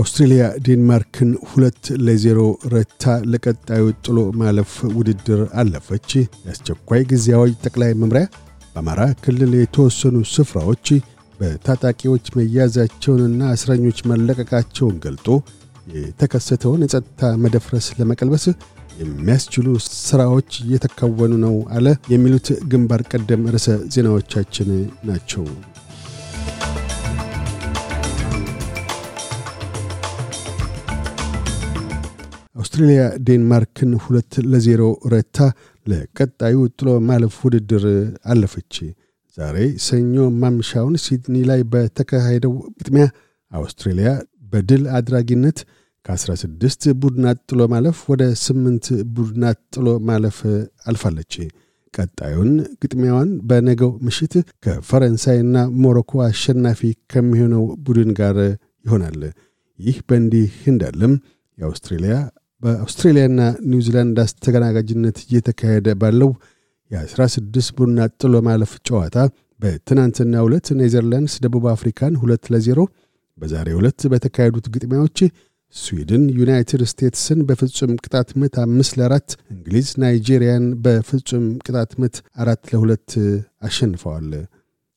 አውስትሬልያ ዴንማርክን ሁለት ለዜሮ ረታ ለቀጣዩ ጥሎ ማለፍ ውድድር አለፈች። የአስቸኳይ ጊዜ አዋጅ ጠቅላይ መምሪያ በአማራ ክልል የተወሰኑ ስፍራዎች በታጣቂዎች መያዛቸውንና እስረኞች መለቀቃቸውን ገልጦ የተከሰተውን የጸጥታ መደፍረስ ለመቀልበስ የሚያስችሉ ሥራዎች እየተከወኑ ነው አለ። የሚሉት ግንባር ቀደም ርዕሰ ዜናዎቻችን ናቸው። አውስትሬልያ ዴንማርክን ሁለት ለዜሮ ረታ ለቀጣዩ ጥሎ ማለፍ ውድድር አለፈች። ዛሬ ሰኞ ማምሻውን ሲድኒ ላይ በተካሄደው ግጥሚያ አውስትሬልያ በድል አድራጊነት ከ16 ቡድናት ጥሎ ማለፍ ወደ 8 ቡድናት ጥሎ ማለፍ አልፋለች። ቀጣዩን ግጥሚያዋን በነገው ምሽት ከፈረንሳይና ሞሮኮ አሸናፊ ከሚሆነው ቡድን ጋር ይሆናል። ይህ በእንዲህ እንዳለም የአውስትሬልያ በአውስትሬልያና ኒውዚላንድ አስተናጋጅነት እየተካሄደ ባለው የ16 ቡድናት ጥሎ ማለፍ ጨዋታ በትናንትና ሁለት ኔዘርላንድስ ደቡብ አፍሪካን ሁለት ለዜሮ በዛሬ ሁለት በተካሄዱት ግጥሚያዎች ስዊድን ዩናይትድ ስቴትስን በፍጹም ቅጣት ምት አምስት ለአራት እንግሊዝ ናይጄሪያን በፍጹም ቅጣት ምት አራት ለሁለት አሸንፈዋል።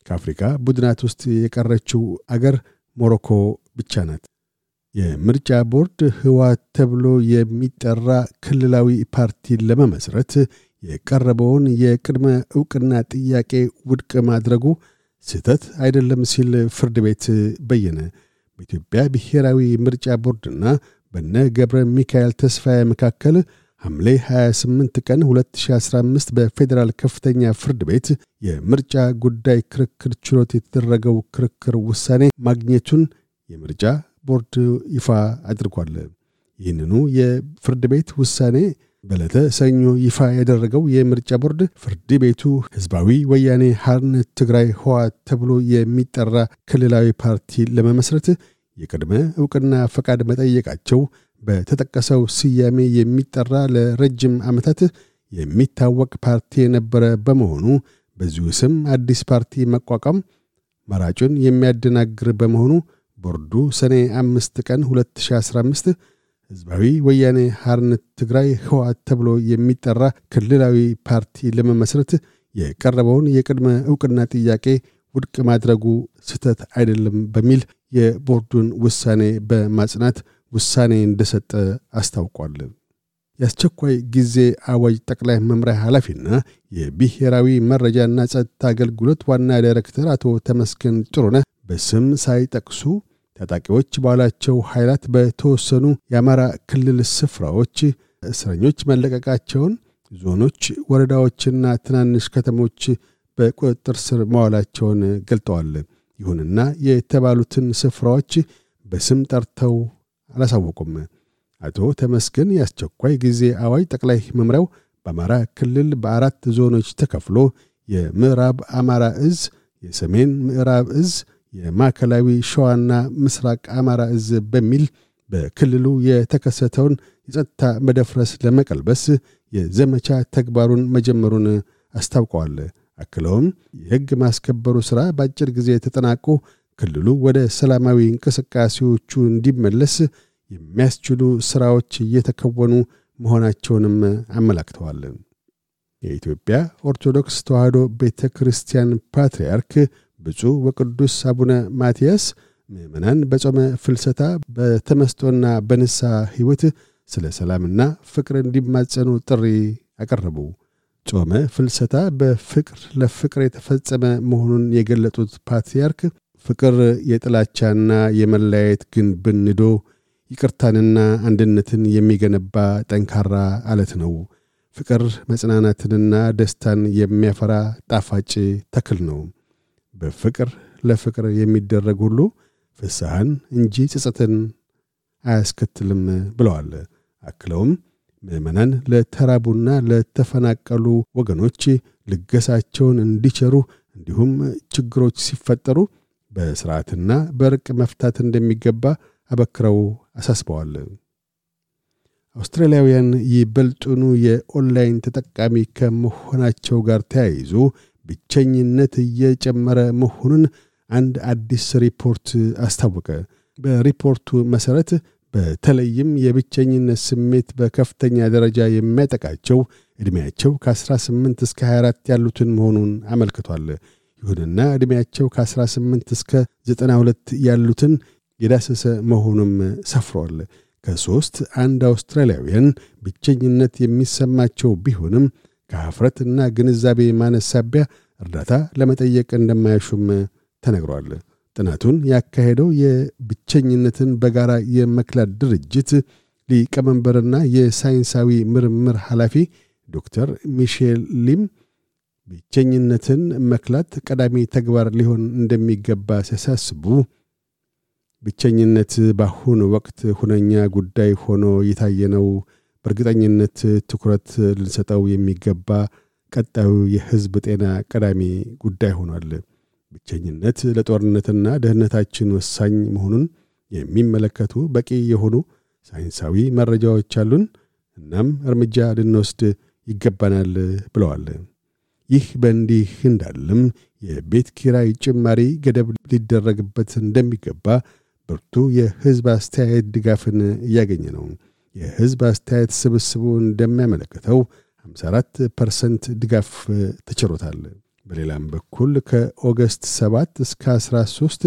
ከአፍሪካ ቡድናት ውስጥ የቀረችው አገር ሞሮኮ ብቻ ናት። የምርጫ ቦርድ ህወሓት ተብሎ የሚጠራ ክልላዊ ፓርቲን ለመመስረት የቀረበውን የቅድመ ዕውቅና ጥያቄ ውድቅ ማድረጉ ስህተት አይደለም ሲል ፍርድ ቤት በየነ። በኢትዮጵያ ብሔራዊ ምርጫ ቦርድና በነ ገብረ ሚካኤል ተስፋዬ መካከል ሐምሌ 28 ቀን 2015 በፌዴራል ከፍተኛ ፍርድ ቤት የምርጫ ጉዳይ ክርክር ችሎት የተደረገው ክርክር ውሳኔ ማግኘቱን የምርጫ ቦርድ ይፋ አድርጓል። ይህንኑ የፍርድ ቤት ውሳኔ በዕለተ ሰኞ ይፋ ያደረገው የምርጫ ቦርድ ፍርድ ቤቱ ህዝባዊ ወያኔ ሐርነት ትግራይ ህወሓት ተብሎ የሚጠራ ክልላዊ ፓርቲ ለመመስረት የቅድመ ዕውቅና ፈቃድ መጠየቃቸው በተጠቀሰው ስያሜ የሚጠራ ለረጅም ዓመታት የሚታወቅ ፓርቲ የነበረ በመሆኑ በዚሁ ስም አዲስ ፓርቲ መቋቋም መራጩን የሚያደናግር በመሆኑ ቦርዱ ሰኔ አምስት ቀን 2015 ህዝባዊ ወያኔ ሐርነት ትግራይ ህወሓት ተብሎ የሚጠራ ክልላዊ ፓርቲ ለመመስረት የቀረበውን የቅድመ ዕውቅና ጥያቄ ውድቅ ማድረጉ ስህተት አይደለም በሚል የቦርዱን ውሳኔ በማጽናት ውሳኔ እንደሰጠ አስታውቋል። የአስቸኳይ ጊዜ አዋጅ ጠቅላይ መምሪያ ኃላፊና የብሔራዊ መረጃና ጸጥታ አገልግሎት ዋና ዳይሬክተር አቶ ተመስገን ጥሩነህ በስም ሳይጠቅሱ ታጣቂዎች ባላቸው ኃይላት በተወሰኑ የአማራ ክልል ስፍራዎች እስረኞች መለቀቃቸውን ዞኖች፣ ወረዳዎችና ትናንሽ ከተሞች በቁጥጥር ስር መዋላቸውን ገልጠዋል። ይሁንና የተባሉትን ስፍራዎች በስም ጠርተው አላሳወቁም። አቶ ተመስገን የአስቸኳይ ጊዜ አዋጅ ጠቅላይ መምሪያው በአማራ ክልል በአራት ዞኖች ተከፍሎ የምዕራብ አማራ እዝ፣ የሰሜን ምዕራብ እዝ የማዕከላዊ ሸዋና ምስራቅ አማራ እዝ በሚል በክልሉ የተከሰተውን የጸጥታ መደፍረስ ለመቀልበስ የዘመቻ ተግባሩን መጀመሩን አስታውቀዋል። አክለውም የሕግ ማስከበሩ ሥራ በአጭር ጊዜ ተጠናቆ ክልሉ ወደ ሰላማዊ እንቅስቃሴዎቹ እንዲመለስ የሚያስችሉ ሥራዎች እየተከወኑ መሆናቸውንም አመላክተዋል። የኢትዮጵያ ኦርቶዶክስ ተዋሕዶ ቤተ ክርስቲያን ፓትርያርክ ብፁዕ ወቅዱስ አቡነ ማትያስ ምዕመናን በጾመ ፍልሰታ በተመስጦና በንሳ ሕይወት ስለ ሰላምና ፍቅር እንዲማጸኑ ጥሪ አቀረቡ። ጾመ ፍልሰታ በፍቅር ለፍቅር የተፈጸመ መሆኑን የገለጡት ፓትርያርክ ፍቅር የጥላቻና የመለያየት ግንብን ንዶ ይቅርታንና አንድነትን የሚገነባ ጠንካራ አለት ነው። ፍቅር መጽናናትንና ደስታን የሚያፈራ ጣፋጭ ተክል ነው። በፍቅር ለፍቅር የሚደረግ ሁሉ ፍስሐን እንጂ ጸጸትን አያስከትልም ብለዋል። አክለውም ምዕመናን ለተራቡና ለተፈናቀሉ ወገኖች ልገሳቸውን እንዲቸሩ እንዲሁም ችግሮች ሲፈጠሩ በሥርዓትና በእርቅ መፍታት እንደሚገባ አበክረው አሳስበዋል። አውስትራሊያውያን ይበልጡኑ የኦንላይን ተጠቃሚ ከመሆናቸው ጋር ተያይዞ ብቸኝነት እየጨመረ መሆኑን አንድ አዲስ ሪፖርት አስታወቀ። በሪፖርቱ መሠረት በተለይም የብቸኝነት ስሜት በከፍተኛ ደረጃ የሚያጠቃቸው ዕድሜያቸው ከ18 እስከ 24 ያሉትን መሆኑን አመልክቷል። ይሁንና ዕድሜያቸው ከ18 እስከ 92 ያሉትን የዳሰሰ መሆኑም ሰፍሯል። ከሦስት አንድ አውስትራሊያውያን ብቸኝነት የሚሰማቸው ቢሆንም ከኀፍረትና ግንዛቤ ማነስ ሳቢያ እርዳታ ለመጠየቅ እንደማያሹም ተነግሯል። ጥናቱን ያካሄደው የብቸኝነትን በጋራ የመክላት ድርጅት ሊቀመንበርና የሳይንሳዊ ምርምር ኃላፊ ዶክተር ሚሼል ሊም ብቸኝነትን መክላት ቀዳሚ ተግባር ሊሆን እንደሚገባ ሲያሳስቡ ብቸኝነት በአሁኑ ወቅት ሁነኛ ጉዳይ ሆኖ እየታየ ነው። በእርግጠኝነት ትኩረት ልንሰጠው የሚገባ ቀጣዩ የሕዝብ ጤና ቀዳሚ ጉዳይ ሆኗል። ብቸኝነት ለጦርነትና ደህንነታችን ወሳኝ መሆኑን የሚመለከቱ በቂ የሆኑ ሳይንሳዊ መረጃዎች አሉን። እናም እርምጃ ልንወስድ ይገባናል ብለዋል። ይህ በእንዲህ እንዳለም የቤት ኪራይ ጭማሪ ገደብ ሊደረግበት እንደሚገባ ብርቱ የሕዝብ አስተያየት ድጋፍን እያገኘ ነው። የሕዝብ አስተያየት ስብስቡ እንደሚያመለክተው 54 percent ድጋፍ ተችሮታል። በሌላም በኩል ከ August 7 እስከ 13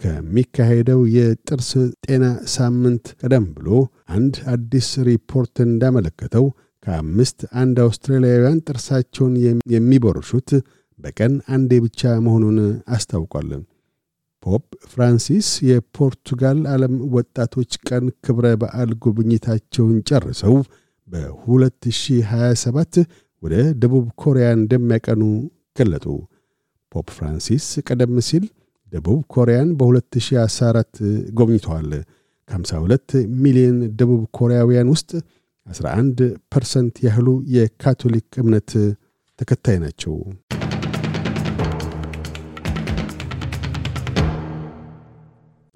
ከሚካሄደው የጥርስ ጤና ሳምንት ቀደም ብሎ አንድ አዲስ ሪፖርት እንዳመለከተው ከአምስት አንድ አውስትራሊያውያን ጥርሳቸውን የሚቦርሹት በቀን አንዴ ብቻ መሆኑን አስታውቋል። Pope ፍራንሲስ የፖርቱጋል ዓለም ወጣቶች ቀን ክብረ በዓል ጉብኝታቸውን ጨርሰው በ2027 ወደ ደቡብ ኮሪያ እንደሚያቀኑ ገለጡ። Pope ፍራንሲስ ቀደም ሲል ደቡብ ኮሪያን በ2014 ጎብኝተዋል። ከ52 ሚሊዮን ደቡብ ኮሪያውያን ውስጥ 11 percent ያህሉ የካቶሊክ እምነት ተከታይ ናቸው።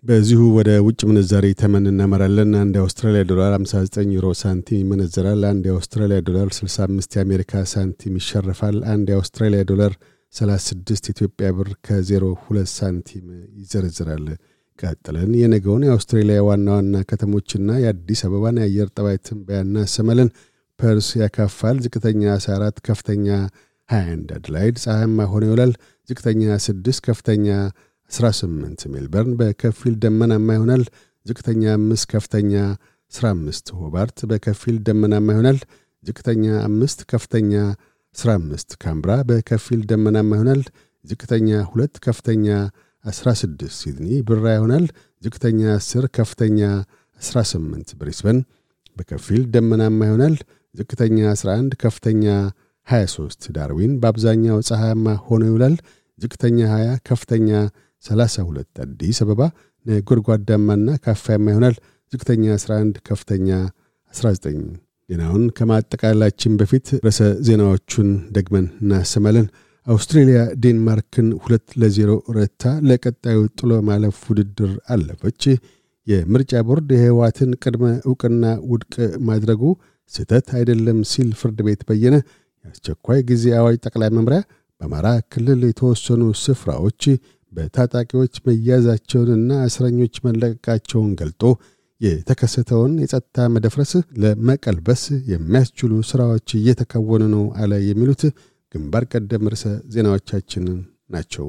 በዚሁ ወደ ውጭ ምንዛሪ ተመን እናመራለን። አንድ የአውስትራሊያ ዶላር 59 ዩሮ ሳንቲም ይመነዘራል። አንድ የአውስትራሊያ ዶላር 65 የአሜሪካ ሳንቲም ይሸርፋል። አንድ የአውስትራሊያ ዶላር 36 ኢትዮጵያ ብር ከ02 ሳንቲም ይዘረዝራል። ቀጥለን የነገውን የአውስትሬሊያ ዋና ዋና ከተሞችና የአዲስ አበባን የአየር ጠባይ ትንበያ እናሰማለን። ፐርስ ያካፋል። ዝቅተኛ 14፣ ከፍተኛ 21። አድላይድ ፀሐያማ ሆኖ ይውላል። ዝቅተኛ 6፣ ከፍተኛ 18 ሜልበርን በከፊል ደመናማ ይሆናል። ዝቅተኛ 5 ከፍተኛ 15 ሆባርት በከፊል ደመናማ ይሆናል። ዝቅተኛ 5 ከፍተኛ 15 ካንብራ በከፊል ደመናማ ይሆናል። ዝቅተኛ 2 ከፍተኛ 16 ሲድኒ ብሩህ ይሆናል። ዝቅተኛ 10 ከፍተኛ 18 ብሪስበን በከፊል ደመናማ ይሆናል። ዝቅተኛ 11 ከፍተኛ 23 ዳርዊን በአብዛኛው ፀሐያማ ሆኖ ይውላል። ዝቅተኛ 20 ከፍተኛ 32 አዲስ አበባ ነጎድጓዳማና ካፋያማ ይሆናል። ዝቅተኛ 11 ከፍተኛ 19። ዜናውን ከማጠቃላችን በፊት ርዕሰ ዜናዎቹን ደግመን እናሰማለን። አውስትሬልያ ዴንማርክን ሁለት ለዜሮ ረታ ለቀጣዩ ጥሎ ማለፍ ውድድር አለፈች። የምርጫ ቦርድ የህወሓትን ቅድመ ዕውቅና ውድቅ ማድረጉ ስህተት አይደለም ሲል ፍርድ ቤት በየነ። የአስቸኳይ ጊዜ አዋጅ ጠቅላይ መምሪያ በአማራ ክልል የተወሰኑ ስፍራዎች በታጣቂዎች መያዛቸውንና እስረኞች መለቀቃቸውን ገልጦ የተከሰተውን የጸጥታ መደፍረስ ለመቀልበስ የሚያስችሉ ሥራዎች እየተከወኑ ነው አለ። የሚሉት ግንባር ቀደም ርዕሰ ዜናዎቻችን ናቸው።